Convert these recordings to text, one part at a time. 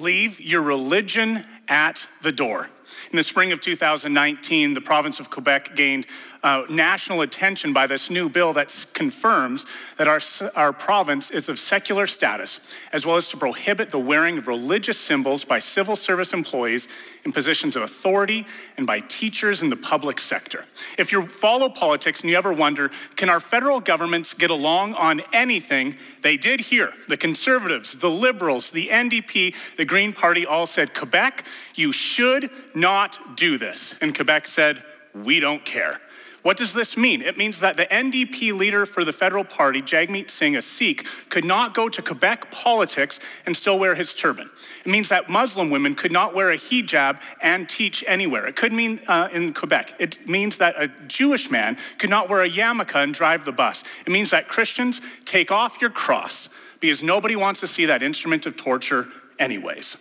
leave your religion at the door. In the spring of 2019, the province of Quebec gained uh, national attention by this new bill that confirms that our, our province is of secular status, as well as to prohibit the wearing of religious symbols by civil service employees in positions of authority and by teachers in the public sector. If you follow politics and you ever wonder, can our federal governments get along on anything? They did here. The Conservatives, the Liberals, the NDP, the Green Party all said, Quebec, you should not do this. And Quebec said, we don't care. What does this mean? It means that the NDP leader for the federal party, Jagmeet Singh, a Sikh, could not go to Quebec politics and still wear his turban. It means that Muslim women could not wear a hijab and teach anywhere. It could mean uh, in Quebec. It means that a Jewish man could not wear a yarmulke and drive the bus. It means that Christians take off your cross because nobody wants to see that instrument of torture, anyways.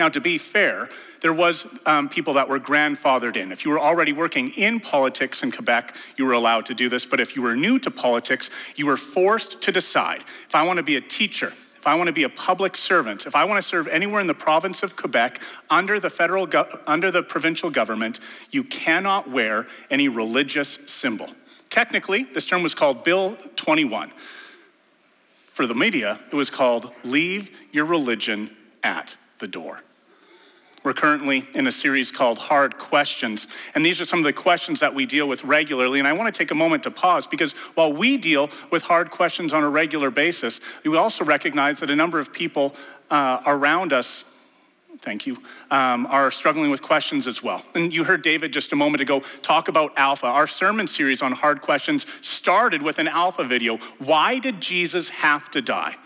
Now, to be fair, there was um, people that were grandfathered in. If you were already working in politics in Quebec, you were allowed to do this. But if you were new to politics, you were forced to decide if I want to be a teacher, if I want to be a public servant, if I want to serve anywhere in the province of Quebec under the federal go- under the provincial government, you cannot wear any religious symbol. Technically, this term was called Bill 21. For the media, it was called Leave Your Religion at the Door. We're currently in a series called Hard Questions, and these are some of the questions that we deal with regularly. And I want to take a moment to pause because while we deal with hard questions on a regular basis, we also recognize that a number of people uh, around us thank you, um, are struggling with questions as well. And you heard David just a moment ago talk about Alpha. Our sermon series on hard questions started with an Alpha video. Why did Jesus have to die?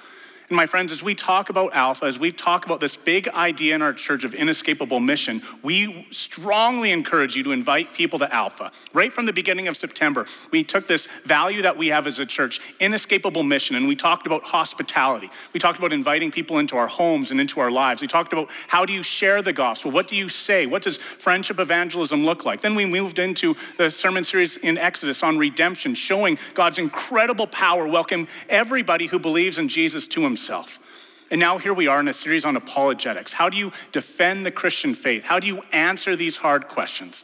And my friends, as we talk about Alpha, as we talk about this big idea in our church of inescapable mission, we strongly encourage you to invite people to Alpha. Right from the beginning of September, we took this value that we have as a church, inescapable mission, and we talked about hospitality. We talked about inviting people into our homes and into our lives. We talked about how do you share the gospel? What do you say? What does friendship evangelism look like? Then we moved into the sermon series in Exodus on redemption, showing God's incredible power, welcome everybody who believes in Jesus to himself himself. And now here we are in a series on apologetics. How do you defend the Christian faith? How do you answer these hard questions?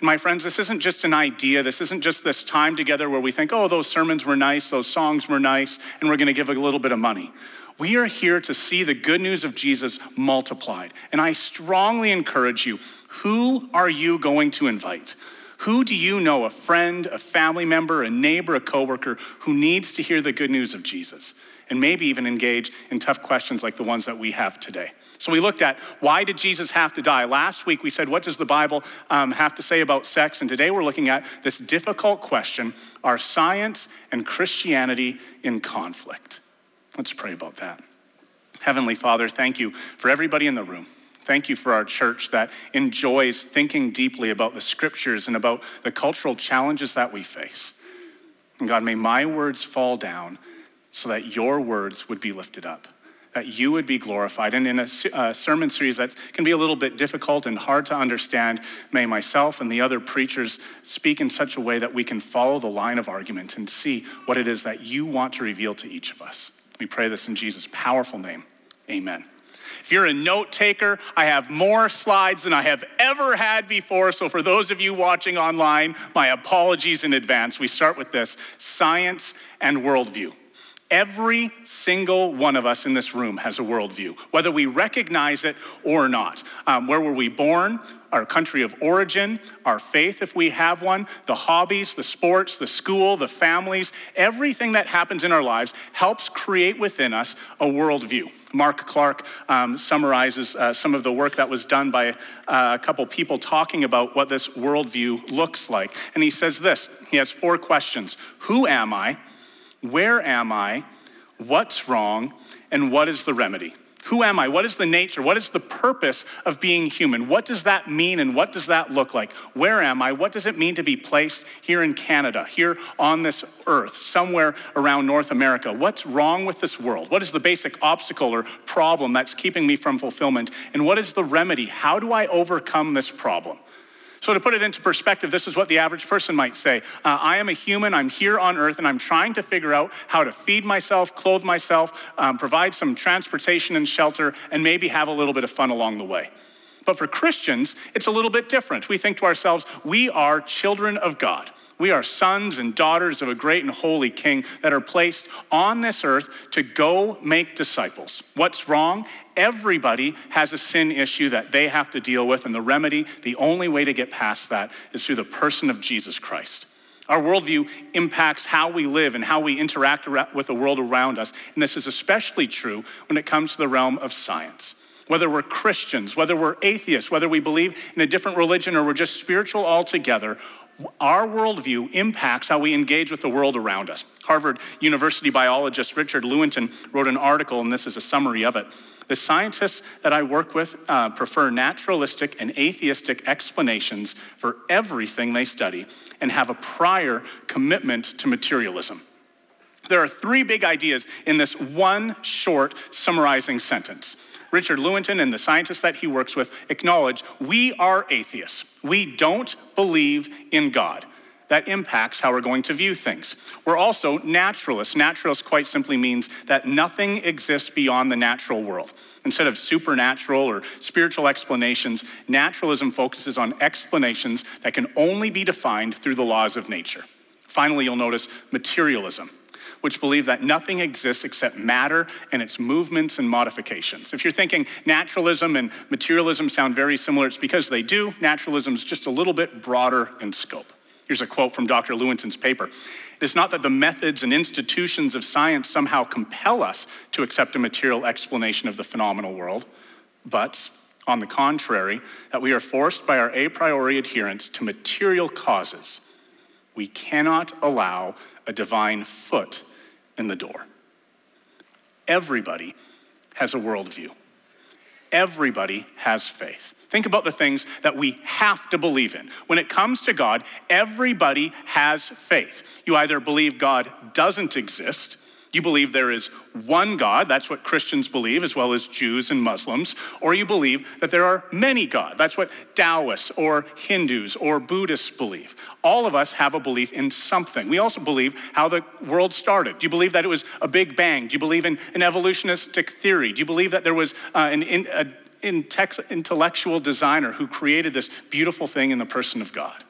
And my friends, this isn't just an idea. This isn't just this time together where we think, oh, those sermons were nice, those songs were nice, and we're going to give a little bit of money. We are here to see the good news of Jesus multiplied. And I strongly encourage you who are you going to invite? Who do you know, a friend, a family member, a neighbor, a coworker, who needs to hear the good news of Jesus? And maybe even engage in tough questions like the ones that we have today. So we looked at why did Jesus have to die? Last week we said, what does the Bible um, have to say about sex? And today we're looking at this difficult question are science and Christianity in conflict? Let's pray about that. Heavenly Father, thank you for everybody in the room. Thank you for our church that enjoys thinking deeply about the scriptures and about the cultural challenges that we face. And God, may my words fall down so that your words would be lifted up, that you would be glorified. And in a, a, uh, sermon series that can be a little bit difficult and hard to understand, may myself and the other preachers speak in such a way that we can follow the line of argument and see what it is that you want to reveal to each of us. We pray this in Jesus' powerful name. Amen. If you're a note taker, I have more slides than I have ever had before. So, for those of you watching online, my apologies in advance. We start with this science and worldview. Every single one of us in this room has a worldview, whether we recognize it or not. Um, where were we born? Our country of origin, our faith, if we have one, the hobbies, the sports, the school, the families, everything that happens in our lives helps create within us a worldview. Mark Clark um, summarizes uh, some of the work that was done by uh, a couple people talking about what this worldview looks like. And he says this he has four questions Who am I? Where am I? What's wrong? And what is the remedy? Who am I? What is the nature? What is the purpose of being human? What does that mean and what does that look like? Where am I? What does it mean to be placed here in Canada, here on this earth, somewhere around North America? What's wrong with this world? What is the basic obstacle or problem that's keeping me from fulfillment? And what is the remedy? How do I overcome this problem? So, to put it into perspective, this is what the average person might say uh, I am a human, I'm here on earth, and I'm trying to figure out how to feed myself, clothe myself, um, provide some transportation and shelter, and maybe have a little bit of fun along the way. But for Christians, it's a little bit different. We think to ourselves, we are children of God. We are sons and daughters of a great and holy king that are placed on this earth to go make disciples. What's wrong? Everybody has a sin issue that they have to deal with, and the remedy, the only way to get past that, is through the person of Jesus Christ. Our worldview impacts how we live and how we interact with the world around us. And this is especially true when it comes to the realm of science whether we're Christians, whether we're atheists, whether we believe in a different religion or we're just spiritual altogether, our worldview impacts how we engage with the world around us. Harvard University biologist Richard Lewontin wrote an article, and this is a summary of it. The scientists that I work with uh, prefer naturalistic and atheistic explanations for everything they study and have a prior commitment to materialism. There are three big ideas in this one short summarizing sentence. Richard Lewontin and the scientists that he works with acknowledge we are atheists. We don't believe in God. That impacts how we're going to view things. We're also naturalists. Naturalist quite simply means that nothing exists beyond the natural world. Instead of supernatural or spiritual explanations, naturalism focuses on explanations that can only be defined through the laws of nature. Finally, you'll notice materialism which believe that nothing exists except matter and its movements and modifications. If you're thinking naturalism and materialism sound very similar, it's because they do. Naturalism is just a little bit broader in scope. Here's a quote from Dr. Lewontin's paper. It is not that the methods and institutions of science somehow compel us to accept a material explanation of the phenomenal world, but on the contrary, that we are forced by our a priori adherence to material causes. We cannot allow a divine foot in the door. Everybody has a worldview. Everybody has faith. Think about the things that we have to believe in. When it comes to God, everybody has faith. You either believe God doesn't exist, you believe there is one God, that's what Christians believe, as well as Jews and Muslims, or you believe that there are many gods. That's what Taoists or Hindus or Buddhists believe. All of us have a belief in something. We also believe how the world started. Do you believe that it was a big bang? Do you believe in an evolutionistic theory? Do you believe that there was uh, an in, a, intellectual designer who created this beautiful thing in the person of God?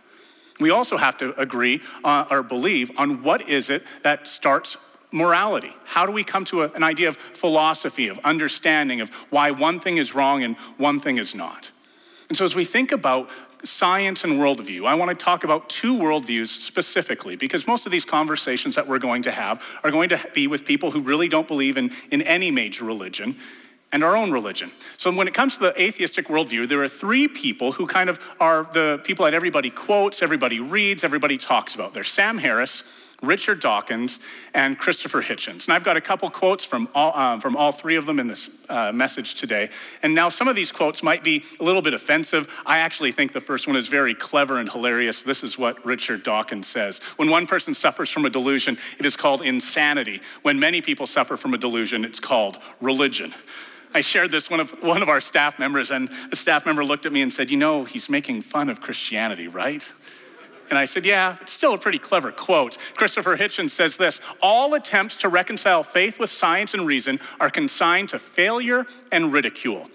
We also have to agree uh, or believe on what is it that starts morality? How do we come to a, an idea of philosophy, of understanding of why one thing is wrong and one thing is not? And so, as we think about science and worldview, I want to talk about two worldviews specifically because most of these conversations that we're going to have are going to be with people who really don't believe in, in any major religion and our own religion. So, when it comes to the atheistic worldview, there are three people who kind of are the people that everybody quotes, everybody reads, everybody talks about. There's Sam Harris, Richard Dawkins, and Christopher Hitchens. And I've got a couple quotes from all, uh, from all three of them in this uh, message today. And now some of these quotes might be a little bit offensive. I actually think the first one is very clever and hilarious. This is what Richard Dawkins says When one person suffers from a delusion, it is called insanity. When many people suffer from a delusion, it's called religion. I shared this one of one of our staff members, and the staff member looked at me and said, "You know, he's making fun of Christianity, right?" And I said, Yeah, it's still a pretty clever quote. Christopher Hitchens says this All attempts to reconcile faith with science and reason are consigned to failure and ridicule.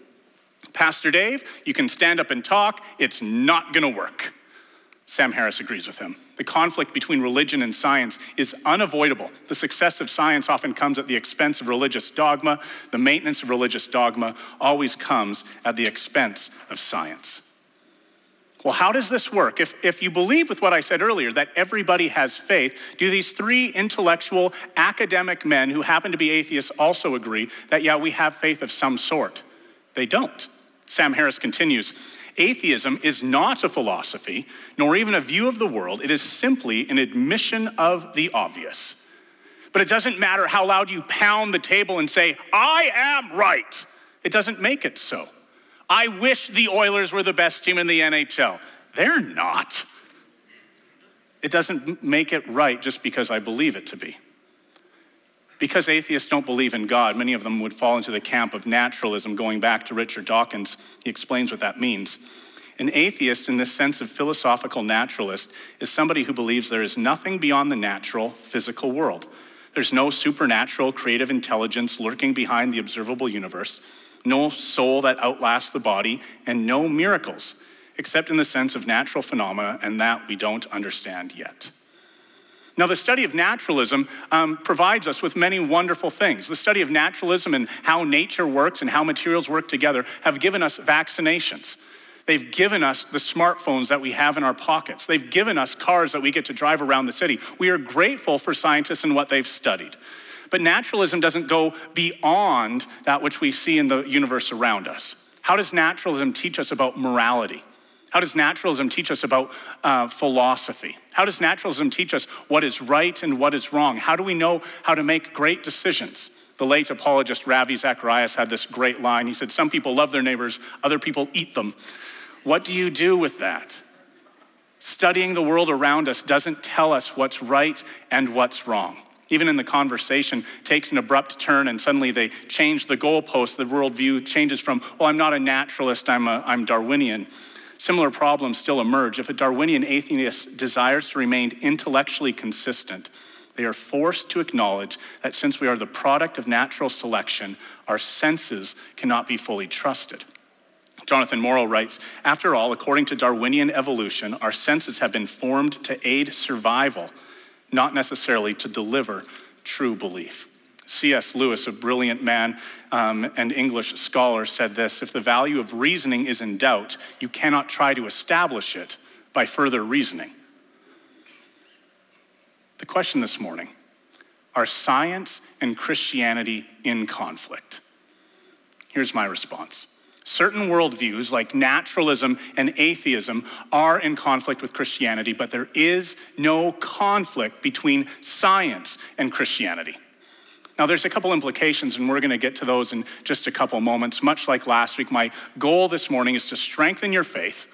Pastor Dave, you can stand up and talk, it's not gonna work. Sam Harris agrees with him. The conflict between religion and science is unavoidable. The success of science often comes at the expense of religious dogma. The maintenance of religious dogma always comes at the expense of science. Well, how does this work? If, if you believe with what I said earlier, that everybody has faith, do these three intellectual academic men who happen to be atheists also agree that, yeah, we have faith of some sort? They don't. Sam Harris continues Atheism is not a philosophy, nor even a view of the world. It is simply an admission of the obvious. But it doesn't matter how loud you pound the table and say, I am right. It doesn't make it so. I wish the Oilers were the best team in the NHL. They're not. It doesn't make it right just because I believe it to be. Because atheists don't believe in God, many of them would fall into the camp of naturalism. Going back to Richard Dawkins, he explains what that means. An atheist, in this sense of philosophical naturalist, is somebody who believes there is nothing beyond the natural, physical world. There's no supernatural creative intelligence lurking behind the observable universe, no soul that outlasts the body, and no miracles, except in the sense of natural phenomena, and that we don't understand yet. Now, the study of naturalism um, provides us with many wonderful things. The study of naturalism and how nature works and how materials work together have given us vaccinations. They've given us the smartphones that we have in our pockets. They've given us cars that we get to drive around the city. We are grateful for scientists and what they've studied. But naturalism doesn't go beyond that which we see in the universe around us. How does naturalism teach us about morality? How does naturalism teach us about uh, philosophy? How does naturalism teach us what is right and what is wrong? How do we know how to make great decisions? The late apologist Ravi Zacharias had this great line. He said, Some people love their neighbors, other people eat them. What do you do with that? Studying the world around us doesn't tell us what's right and what's wrong. Even in the conversation, takes an abrupt turn and suddenly they change the goalpost. The worldview changes from, well, I'm not a naturalist, I'm, a, I'm Darwinian. Similar problems still emerge. If a Darwinian atheist desires to remain intellectually consistent, they are forced to acknowledge that since we are the product of natural selection, our senses cannot be fully trusted. Jonathan Morrow writes After all, according to Darwinian evolution, our senses have been formed to aid survival, not necessarily to deliver true belief. C.S. Lewis, a brilliant man um, and English scholar, said this If the value of reasoning is in doubt, you cannot try to establish it by further reasoning. The question this morning are science and Christianity in conflict? Here's my response. Certain worldviews, like naturalism and atheism, are in conflict with Christianity, but there is no conflict between science and Christianity. Now, there's a couple implications, and we're going to get to those in just a couple moments. Much like last week, my goal this morning is to strengthen your faith,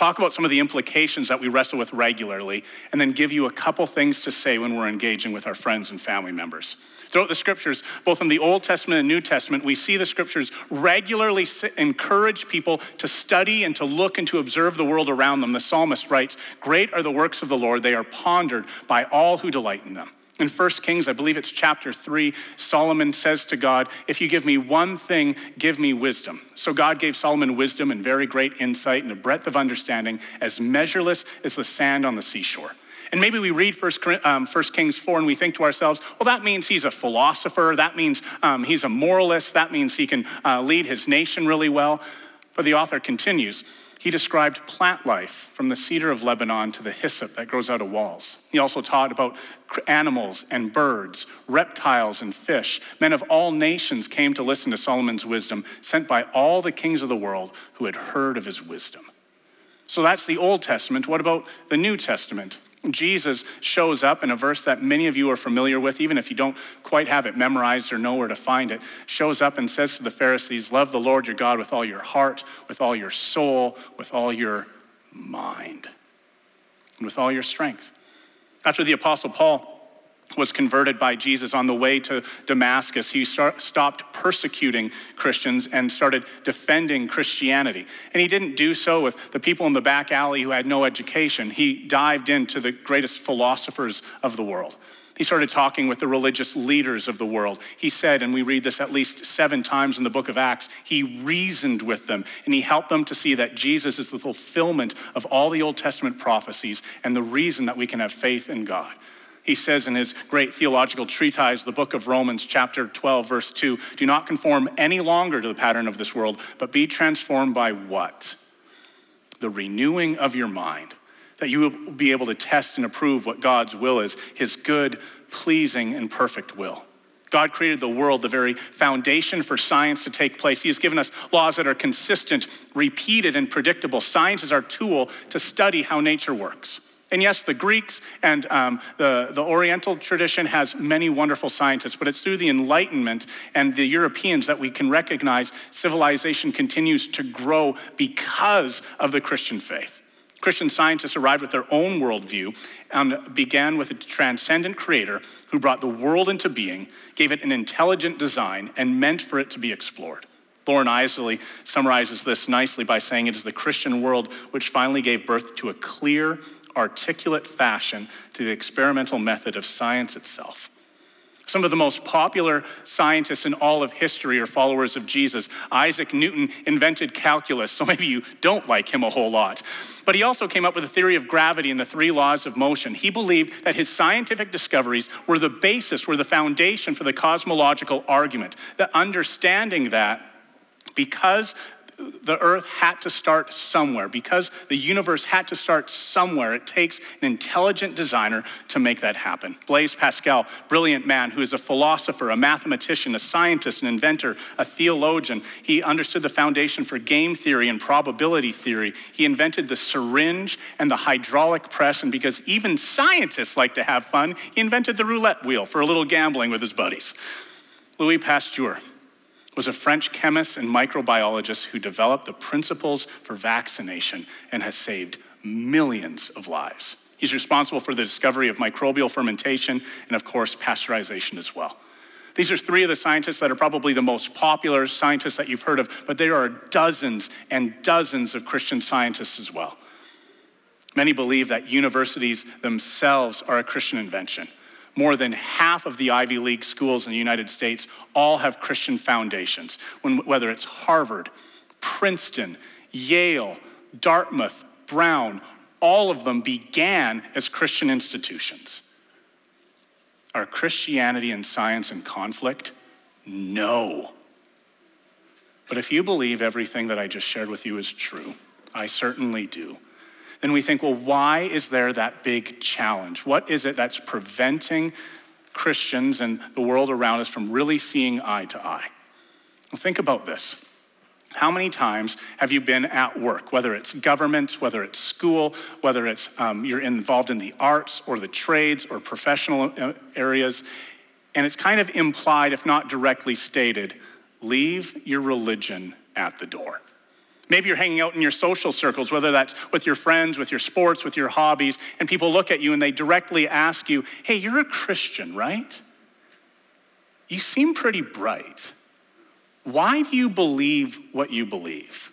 talk about some of the implications that we wrestle with regularly, and then give you a couple things to say when we're engaging with our friends and family members. Throughout the scriptures, both in the Old Testament and New Testament, we see the scriptures regularly encourage people to study and to look and to observe the world around them. The psalmist writes, Great are the works of the Lord, they are pondered by all who delight in them. In 1 Kings, I believe it's chapter 3, Solomon says to God, If you give me one thing, give me wisdom. So God gave Solomon wisdom and very great insight and a breadth of understanding as measureless as the sand on the seashore. And maybe we read 1 um, Kings 4 and we think to ourselves, well, that means he's a philosopher. That means um, he's a moralist. That means he can uh, lead his nation really well. But the author continues he described plant life from the cedar of Lebanon to the hyssop that grows out of walls. He also taught about animals and birds, reptiles and fish. Men of all nations came to listen to Solomon's wisdom, sent by all the kings of the world who had heard of his wisdom. So that's the Old Testament. What about the New Testament? Jesus shows up in a verse that many of you are familiar with, even if you don't quite have it memorized or know where to find it. Shows up and says to the Pharisees, Love the Lord your God with all your heart, with all your soul, with all your mind, and with all your strength. After the Apostle Paul was converted by Jesus on the way to Damascus, he start, stopped persecuting Christians and started defending Christianity. And he didn't do so with the people in the back alley who had no education. He dived into the greatest philosophers of the world. He started talking with the religious leaders of the world. He said, and we read this at least seven times in the book of Acts, he reasoned with them and he helped them to see that Jesus is the fulfillment of all the Old Testament prophecies and the reason that we can have faith in God. He says in his great theological treatise, the book of Romans, chapter 12, verse 2 Do not conform any longer to the pattern of this world, but be transformed by what? The renewing of your mind, that you will be able to test and approve what God's will is, his good, pleasing, and perfect will. God created the world, the very foundation for science to take place. He has given us laws that are consistent, repeated, and predictable. Science is our tool to study how nature works. And yes, the Greeks and um, the, the Oriental tradition has many wonderful scientists, but it's through the Enlightenment and the Europeans that we can recognize civilization continues to grow because of the Christian faith. Christian scientists arrived with their own worldview and began with a transcendent creator who brought the world into being, gave it an intelligent design, and meant for it to be explored. Loren Eiseley summarizes this nicely by saying it is the Christian world which finally gave birth to a clear, articulate fashion to the experimental method of science itself. Some of the most popular scientists in all of history are followers of Jesus. Isaac Newton invented calculus, so maybe you don't like him a whole lot. But he also came up with a theory of gravity and the three laws of motion. He believed that his scientific discoveries were the basis, were the foundation for the cosmological argument. That understanding that because the earth had to start somewhere. Because the universe had to start somewhere, it takes an intelligent designer to make that happen. Blaise Pascal, brilliant man who is a philosopher, a mathematician, a scientist, an inventor, a theologian. He understood the foundation for game theory and probability theory. He invented the syringe and the hydraulic press, and because even scientists like to have fun, he invented the roulette wheel for a little gambling with his buddies. Louis Pasteur, was a French chemist and microbiologist who developed the principles for vaccination and has saved millions of lives. He's responsible for the discovery of microbial fermentation and, of course, pasteurization as well. These are three of the scientists that are probably the most popular scientists that you've heard of, but there are dozens and dozens of Christian scientists as well. Many believe that universities themselves are a Christian invention. More than half of the Ivy League schools in the United States all have Christian foundations, when, whether it's Harvard, Princeton, Yale, Dartmouth, Brown, all of them began as Christian institutions. Are Christianity and science in conflict? No. But if you believe everything that I just shared with you is true, I certainly do then we think, well, why is there that big challenge? What is it that's preventing Christians and the world around us from really seeing eye to eye? Well, think about this. How many times have you been at work, whether it's government, whether it's school, whether it's um, you're involved in the arts or the trades or professional uh, areas, and it's kind of implied, if not directly stated, leave your religion at the door. Maybe you're hanging out in your social circles, whether that's with your friends, with your sports, with your hobbies, and people look at you and they directly ask you, Hey, you're a Christian, right? You seem pretty bright. Why do you believe what you believe?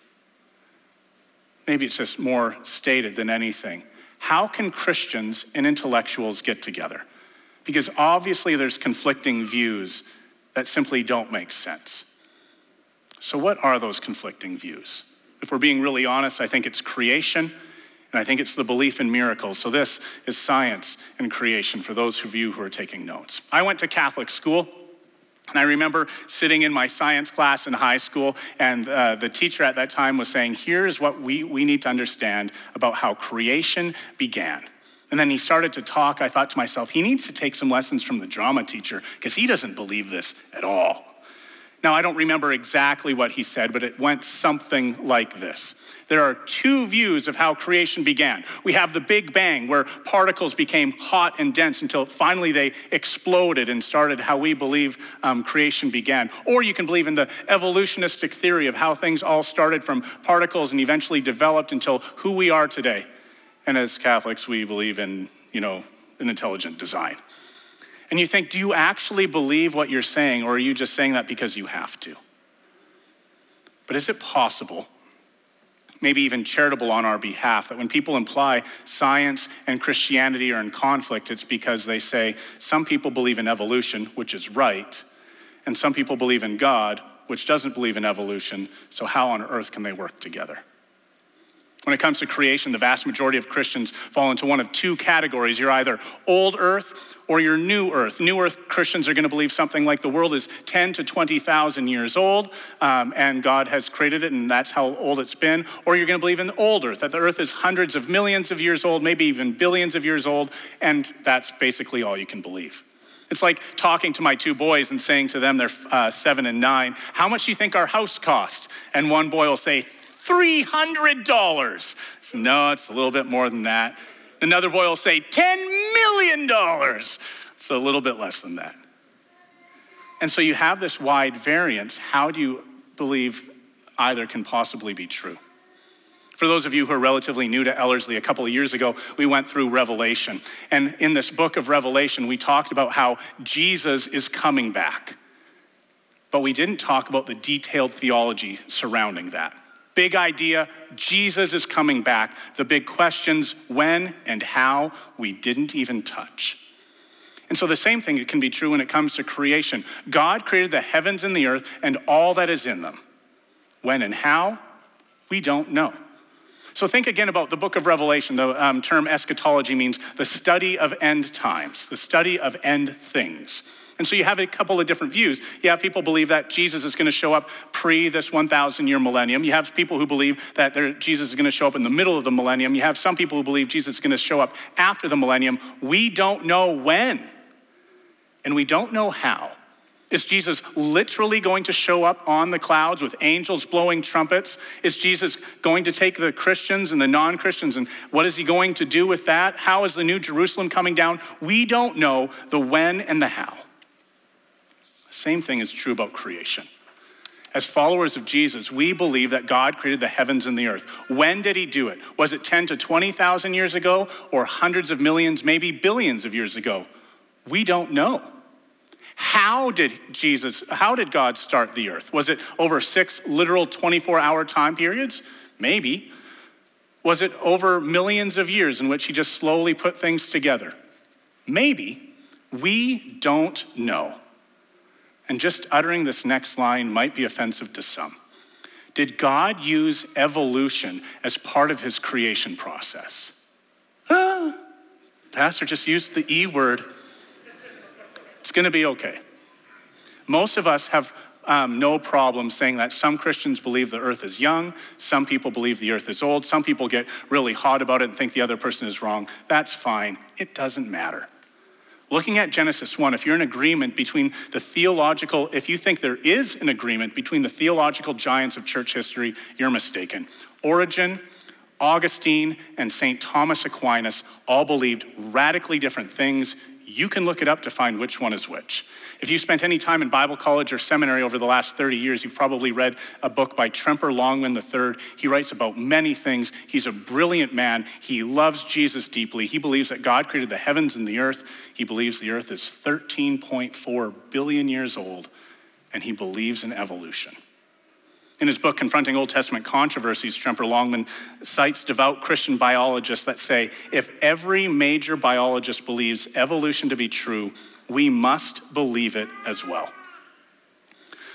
Maybe it's just more stated than anything. How can Christians and intellectuals get together? Because obviously there's conflicting views that simply don't make sense. So, what are those conflicting views? If we're being really honest, I think it's creation, and I think it's the belief in miracles. So this is science and creation for those of you who are taking notes. I went to Catholic school. And I remember sitting in my science class in high school, and uh, the teacher at that time was saying, Here's what we, we need to understand about how creation began. And then he started to talk. I thought to myself, he needs to take some lessons from the drama teacher because he doesn't believe this at all. Now, I don't remember exactly what he said, but it went something like this. There are two views of how creation began. We have the Big Bang, where particles became hot and dense until finally they exploded and started how we believe um, creation began. Or you can believe in the evolutionistic theory of how things all started from particles and eventually developed until who we are today. And as Catholics, we believe in, you know, an intelligent design. And you think, do you actually believe what you're saying, or are you just saying that because you have to? But is it possible, maybe even charitable on our behalf, that when people imply science and Christianity are in conflict, it's because they say some people believe in evolution, which is right, and some people believe in God, which doesn't believe in evolution, so how on earth can they work together? When it comes to creation, the vast majority of Christians fall into one of two categories. You're either old earth or you're new earth. New earth Christians are going to believe something like the world is 10 to 20,000 years old um, and God has created it and that's how old it's been. Or you're going to believe in old earth, that the earth is hundreds of millions of years old, maybe even billions of years old, and that's basically all you can believe. It's like talking to my two boys and saying to them, they're uh, seven and nine, how much do you think our house costs? And one boy will say, $300. So, no, it's a little bit more than that. Another boy will say, $10 million. It's a little bit less than that. And so you have this wide variance. How do you believe either can possibly be true? For those of you who are relatively new to Ellerslie, a couple of years ago, we went through Revelation. And in this book of Revelation, we talked about how Jesus is coming back. but we didn't talk about the detailed theology surrounding that. Big idea Jesus is coming back. The big questions when and how we didn't even touch. And so the same thing can be true when it comes to creation. God created the heavens and the earth and all that is in them. When and how, we don't know. So think again about the book of Revelation. The um, term eschatology means the study of end times, the study of end things. And so you have a couple of different views. You have people believe that Jesus is going to show up pre this 1,000 year millennium. You have people who believe that Jesus is going to show up in the middle of the millennium. You have some people who believe Jesus is going to show up after the millennium. We don't know when, and we don't know how. Is Jesus literally going to show up on the clouds with angels blowing trumpets? Is Jesus going to take the Christians and the non Christians and what is he going to do with that? How is the new Jerusalem coming down? We don't know the when and the how. Same thing is true about creation. As followers of Jesus, we believe that God created the heavens and the earth. When did he do it? Was it 10 to 20,000 years ago or hundreds of millions, maybe billions of years ago? We don't know. How did Jesus, how did God start the earth? Was it over six literal 24 hour time periods? Maybe. Was it over millions of years in which he just slowly put things together? Maybe. We don't know. And just uttering this next line might be offensive to some. Did God use evolution as part of his creation process? Ah, Pastor just used the E word. It's going to be okay. Most of us have um, no problem saying that some Christians believe the earth is young, some people believe the earth is old, some people get really hot about it and think the other person is wrong. That's fine. It doesn't matter. Looking at Genesis 1, if you're in agreement between the theological, if you think there is an agreement between the theological giants of church history, you're mistaken. Origen, Augustine, and St. Thomas Aquinas all believed radically different things. You can look it up to find which one is which. If you spent any time in Bible college or seminary over the last 30 years, you've probably read a book by Tremper Longman III. He writes about many things. He's a brilliant man. He loves Jesus deeply. He believes that God created the heavens and the earth. He believes the earth is 13.4 billion years old, and he believes in evolution. In his book, Confronting Old Testament Controversies, Tremper Longman cites devout Christian biologists that say if every major biologist believes evolution to be true, we must believe it as well.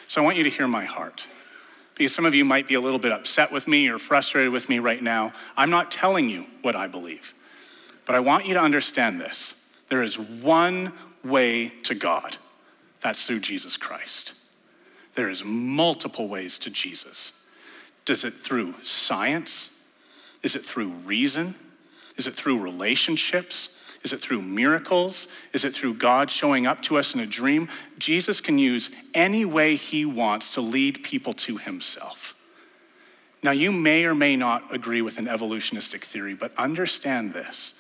So I want you to hear my heart. Because some of you might be a little bit upset with me or frustrated with me right now. I'm not telling you what I believe. But I want you to understand this there is one way to God that's through Jesus Christ. There is multiple ways to Jesus. Does it through science? Is it through reason? Is it through relationships? Is it through miracles? Is it through God showing up to us in a dream? Jesus can use any way he wants to lead people to himself. Now, you may or may not agree with an evolutionistic theory, but understand this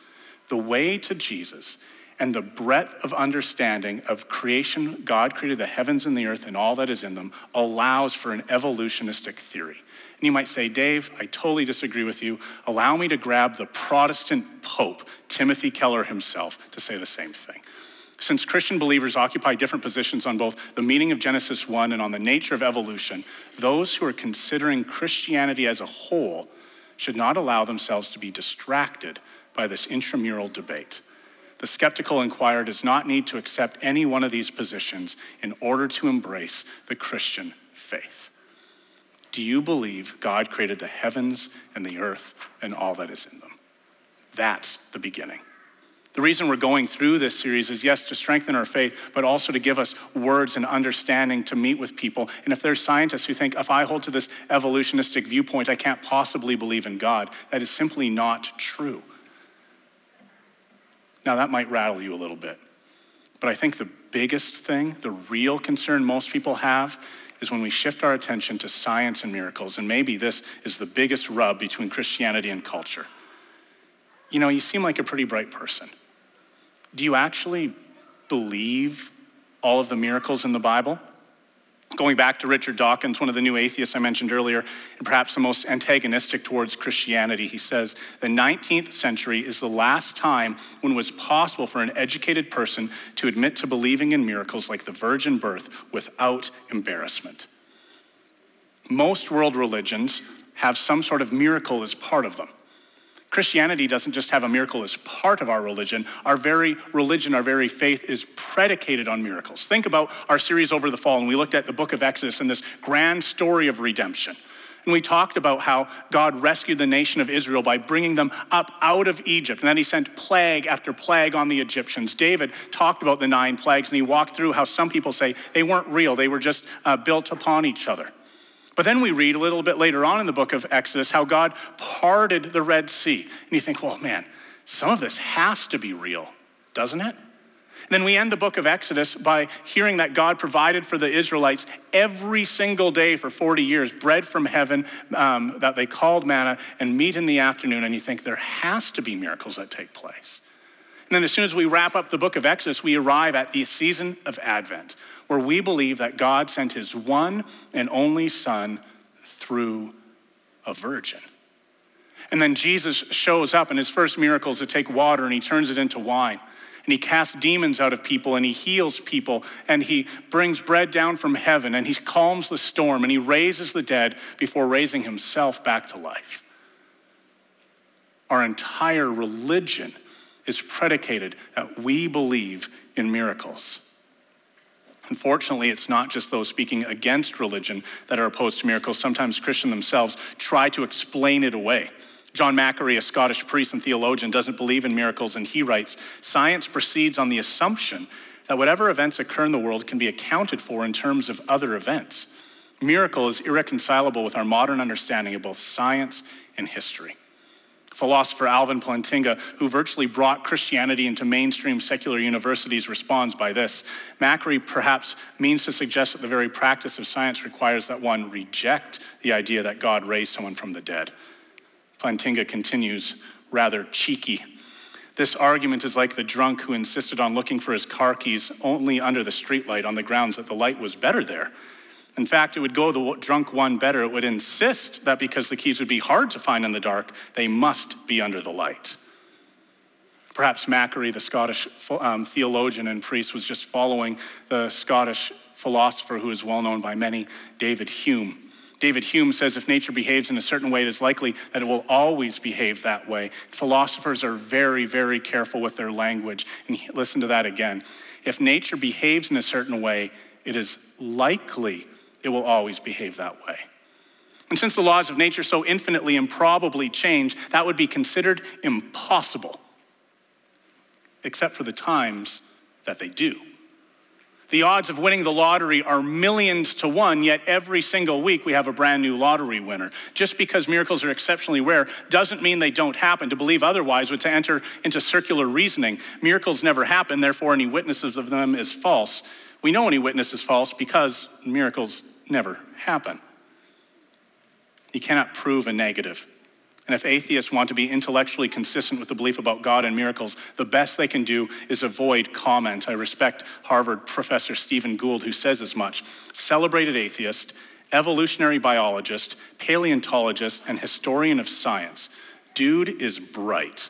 the way to Jesus and the breadth of understanding of creation, God created the heavens and the earth and all that is in them, allows for an evolutionistic theory. And you might say, Dave, I totally disagree with you. Allow me to grab the Protestant Pope, Timothy Keller himself, to say the same thing. Since Christian believers occupy different positions on both the meaning of Genesis 1 and on the nature of evolution, those who are considering Christianity as a whole should not allow themselves to be distracted by this intramural debate. The skeptical inquirer does not need to accept any one of these positions in order to embrace the Christian faith. Do you believe God created the heavens and the earth and all that is in them? That's the beginning. The reason we're going through this series is yes, to strengthen our faith, but also to give us words and understanding to meet with people. And if there's scientists who think, if I hold to this evolutionistic viewpoint, I can't possibly believe in God, that is simply not true. Now, that might rattle you a little bit. But I think the biggest thing, the real concern most people have, is when we shift our attention to science and miracles. And maybe this is the biggest rub between Christianity and culture. You know, you seem like a pretty bright person. Do you actually believe all of the miracles in the Bible? Going back to Richard Dawkins, one of the new atheists I mentioned earlier, and perhaps the most antagonistic towards Christianity, he says the 19th century is the last time when it was possible for an educated person to admit to believing in miracles like the virgin birth without embarrassment. Most world religions have some sort of miracle as part of them. Christianity doesn't just have a miracle as part of our religion. Our very religion, our very faith is predicated on miracles. Think about our series over the fall, and we looked at the book of Exodus and this grand story of redemption. And we talked about how God rescued the nation of Israel by bringing them up out of Egypt. And then he sent plague after plague on the Egyptians. David talked about the nine plagues, and he walked through how some people say they weren't real, they were just uh, built upon each other. But then we read a little bit later on in the book of Exodus how God parted the Red Sea. And you think, well, man, some of this has to be real, doesn't it? And then we end the book of Exodus by hearing that God provided for the Israelites every single day for 40 years bread from heaven um, that they called manna and meat in the afternoon. And you think there has to be miracles that take place. And then as soon as we wrap up the book of Exodus, we arrive at the season of Advent, where we believe that God sent his one and only Son through a virgin. And then Jesus shows up, and his first miracle is to take water and he turns it into wine. And he casts demons out of people and he heals people and he brings bread down from heaven and he calms the storm and he raises the dead before raising himself back to life. Our entire religion is predicated that we believe in miracles. Unfortunately, it's not just those speaking against religion that are opposed to miracles. Sometimes Christians themselves try to explain it away. John Macquarrie, a Scottish priest and theologian, doesn't believe in miracles, and he writes Science proceeds on the assumption that whatever events occur in the world can be accounted for in terms of other events. Miracle is irreconcilable with our modern understanding of both science and history. Philosopher Alvin Plantinga, who virtually brought Christianity into mainstream secular universities, responds by this Macquarrie perhaps means to suggest that the very practice of science requires that one reject the idea that God raised someone from the dead. Plantinga continues, rather cheeky. This argument is like the drunk who insisted on looking for his car keys only under the streetlight on the grounds that the light was better there. In fact, it would go the drunk one better. It would insist that because the keys would be hard to find in the dark, they must be under the light. Perhaps Macquarrie, the Scottish um, theologian and priest, was just following the Scottish philosopher who is well known by many, David Hume. David Hume says if nature behaves in a certain way, it is likely that it will always behave that way. Philosophers are very, very careful with their language. And listen to that again. If nature behaves in a certain way, it is likely it will always behave that way. And since the laws of nature so infinitely improbably change, that would be considered impossible, except for the times that they do. The odds of winning the lottery are millions to one, yet every single week we have a brand new lottery winner. Just because miracles are exceptionally rare doesn't mean they don't happen. To believe otherwise would to enter into circular reasoning. Miracles never happen, therefore, any witnesses of them is false. We know any witness is false because miracles never happen. You cannot prove a negative. And if atheists want to be intellectually consistent with the belief about God and miracles, the best they can do is avoid comment. I respect Harvard professor Stephen Gould, who says as much. Celebrated atheist, evolutionary biologist, paleontologist, and historian of science. Dude is bright.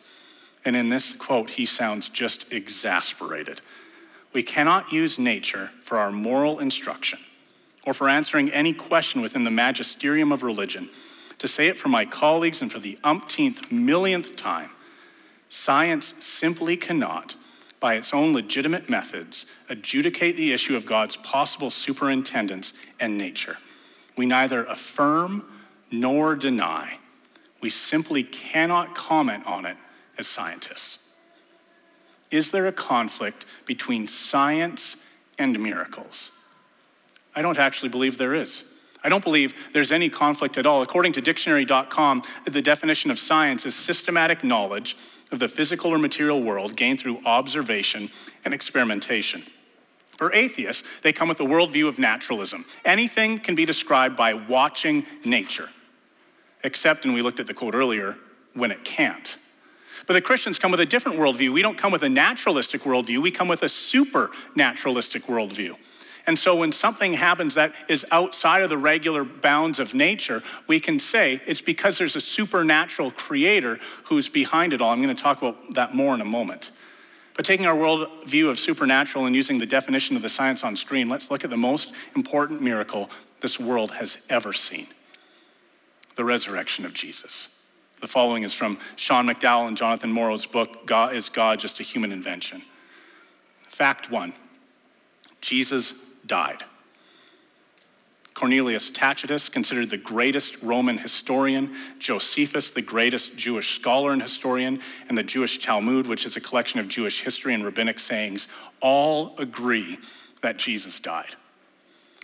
And in this quote, he sounds just exasperated. We cannot use nature for our moral instruction or for answering any question within the magisterium of religion. To say it for my colleagues and for the umpteenth millionth time, science simply cannot, by its own legitimate methods, adjudicate the issue of God's possible superintendence and nature. We neither affirm nor deny. We simply cannot comment on it as scientists. Is there a conflict between science and miracles? I don't actually believe there is. I don't believe there's any conflict at all. According to dictionary.com, the definition of science is systematic knowledge of the physical or material world gained through observation and experimentation. For atheists, they come with a worldview of naturalism. Anything can be described by watching nature, except, and we looked at the quote earlier, when it can't. But the Christians come with a different worldview. We don't come with a naturalistic worldview, we come with a supernaturalistic worldview. And so when something happens that is outside of the regular bounds of nature, we can say it's because there's a supernatural creator who's behind it all. I'm going to talk about that more in a moment. But taking our world view of supernatural and using the definition of the science on screen, let's look at the most important miracle this world has ever seen the resurrection of Jesus. The following is from Sean McDowell and Jonathan Morrow's book, God, Is God Just a Human Invention? Fact one Jesus died. Cornelius Tacitus, considered the greatest Roman historian, Josephus, the greatest Jewish scholar and historian, and the Jewish Talmud, which is a collection of Jewish history and rabbinic sayings, all agree that Jesus died.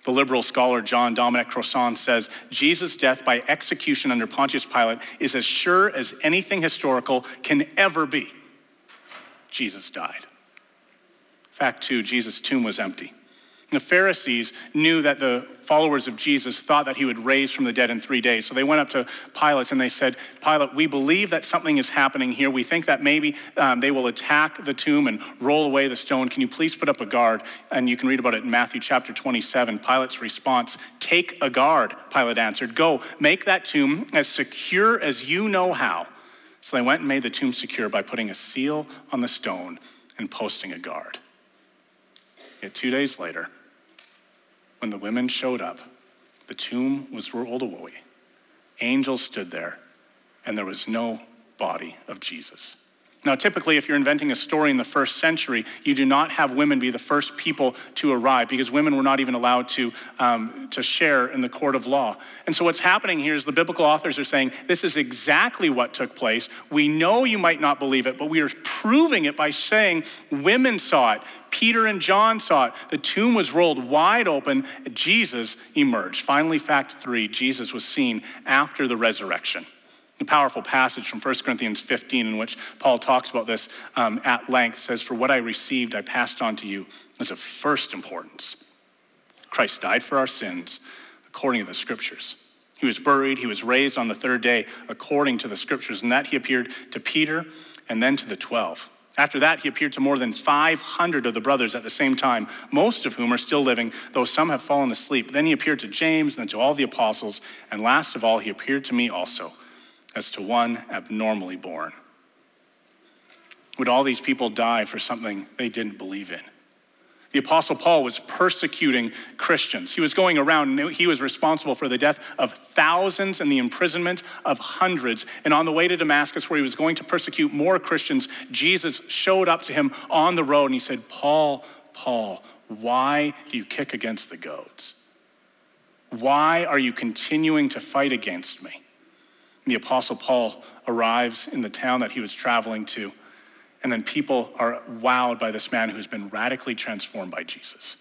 The liberal scholar John Dominic Crossan says Jesus' death by execution under Pontius Pilate is as sure as anything historical can ever be. Jesus died. Fact two Jesus' tomb was empty. The Pharisees knew that the followers of Jesus thought that he would raise from the dead in three days. So they went up to Pilate and they said, Pilate, we believe that something is happening here. We think that maybe um, they will attack the tomb and roll away the stone. Can you please put up a guard? And you can read about it in Matthew chapter 27. Pilate's response, Take a guard, Pilate answered. Go, make that tomb as secure as you know how. So they went and made the tomb secure by putting a seal on the stone and posting a guard. Yet two days later, when the women showed up, the tomb was rolled away. Angels stood there, and there was no body of Jesus. Now, typically, if you're inventing a story in the first century, you do not have women be the first people to arrive because women were not even allowed to, um, to share in the court of law. And so, what's happening here is the biblical authors are saying this is exactly what took place. We know you might not believe it, but we are proving it by saying women saw it. Peter and John saw it. The tomb was rolled wide open. Jesus emerged. Finally, fact three Jesus was seen after the resurrection. A powerful passage from 1 Corinthians 15 in which Paul talks about this um, at length says, For what I received, I passed on to you as of first importance. Christ died for our sins according to the scriptures. He was buried, he was raised on the third day according to the scriptures, and that he appeared to Peter and then to the 12. After that, he appeared to more than 500 of the brothers at the same time, most of whom are still living, though some have fallen asleep. Then he appeared to James, and then to all the apostles, and last of all, he appeared to me also as to one abnormally born. Would all these people die for something they didn't believe in? The Apostle Paul was persecuting Christians. He was going around and he was responsible for the death of thousands and the imprisonment of hundreds. And on the way to Damascus, where he was going to persecute more Christians, Jesus showed up to him on the road and he said, Paul, Paul, why do you kick against the goads? Why are you continuing to fight against me? The Apostle Paul arrives in the town that he was traveling to, and then people are wowed by this man who's been radically transformed by Jesus.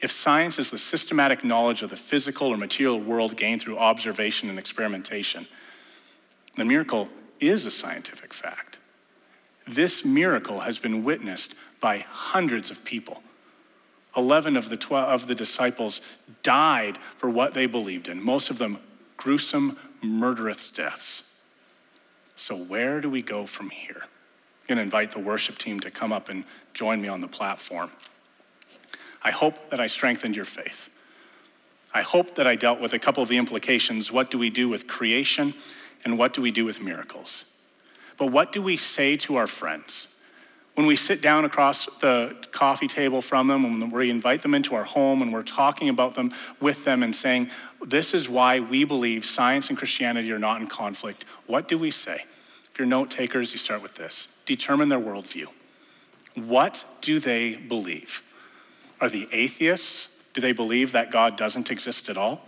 If science is the systematic knowledge of the physical or material world gained through observation and experimentation, the miracle is a scientific fact. This miracle has been witnessed by hundreds of people. 11 of the 12 of the disciples died for what they believed in, most of them gruesome, murderous deaths. So, where do we go from here? I'm going to invite the worship team to come up and join me on the platform. I hope that I strengthened your faith. I hope that I dealt with a couple of the implications. What do we do with creation and what do we do with miracles? But what do we say to our friends? When we sit down across the coffee table from them, when we invite them into our home and we're talking about them with them and saying, This is why we believe science and Christianity are not in conflict, what do we say? If you're note takers, you start with this determine their worldview. What do they believe? Are the atheists? Do they believe that God doesn't exist at all?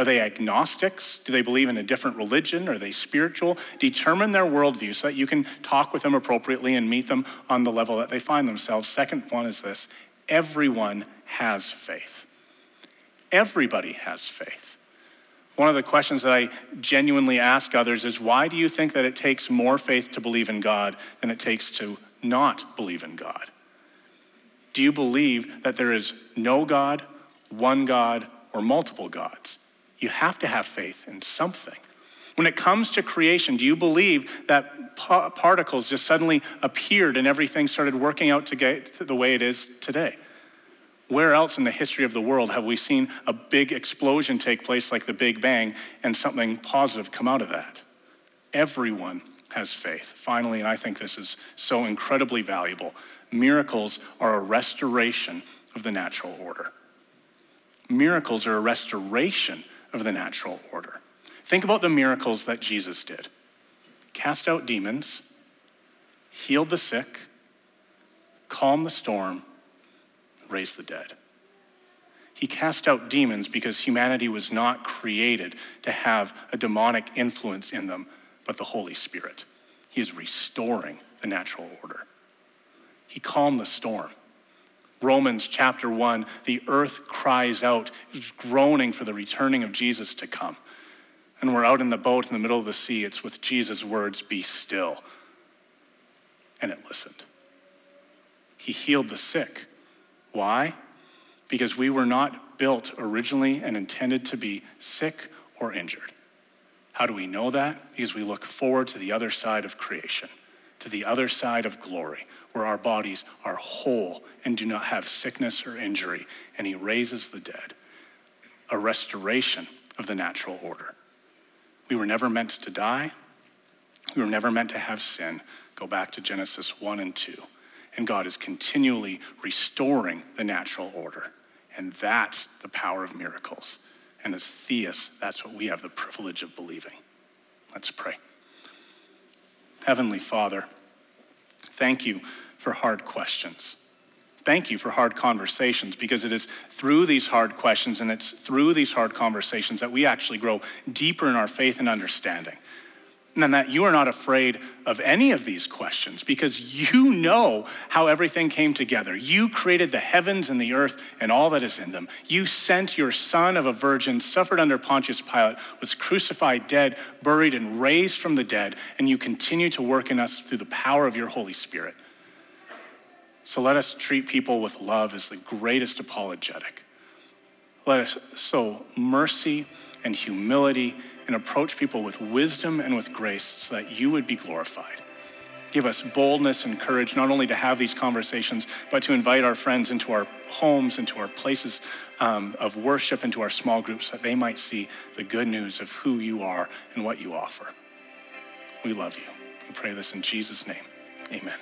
Are they agnostics? Do they believe in a different religion? Are they spiritual? Determine their worldview so that you can talk with them appropriately and meet them on the level that they find themselves. Second one is this everyone has faith. Everybody has faith. One of the questions that I genuinely ask others is why do you think that it takes more faith to believe in God than it takes to not believe in God? Do you believe that there is no God, one God, or multiple gods? You have to have faith in something. When it comes to creation, do you believe that particles just suddenly appeared and everything started working out to get to the way it is today? Where else in the history of the world have we seen a big explosion take place like the Big Bang and something positive come out of that? Everyone has faith. Finally, and I think this is so incredibly valuable miracles are a restoration of the natural order. Miracles are a restoration of the natural order. Think about the miracles that Jesus did cast out demons, healed the sick, calmed the storm, raised the dead. He cast out demons because humanity was not created to have a demonic influence in them, but the Holy Spirit. He is restoring the natural order. He calmed the storm. Romans chapter 1, the earth cries out, groaning for the returning of Jesus to come. And we're out in the boat in the middle of the sea. It's with Jesus' words, Be still. And it listened. He healed the sick. Why? Because we were not built originally and intended to be sick or injured. How do we know that? Because we look forward to the other side of creation, to the other side of glory, where our bodies are whole and do not have sickness or injury, and He raises the dead. A restoration of the natural order. We were never meant to die. We were never meant to have sin. Go back to Genesis 1 and 2. And God is continually restoring the natural order. And that's the power of miracles. And as theists, that's what we have the privilege of believing. Let's pray. Heavenly Father, thank you for hard questions. Thank you for hard conversations because it is through these hard questions and it's through these hard conversations that we actually grow deeper in our faith and understanding and that you are not afraid of any of these questions because you know how everything came together. You created the heavens and the earth and all that is in them. You sent your son of a virgin, suffered under Pontius Pilate, was crucified, dead, buried, and raised from the dead, and you continue to work in us through the power of your Holy Spirit. So let us treat people with love as the greatest apologetic. Let us sow mercy and humility and approach people with wisdom and with grace so that you would be glorified. Give us boldness and courage not only to have these conversations, but to invite our friends into our homes, into our places um, of worship, into our small groups, that they might see the good news of who you are and what you offer. We love you. We pray this in Jesus' name. Amen.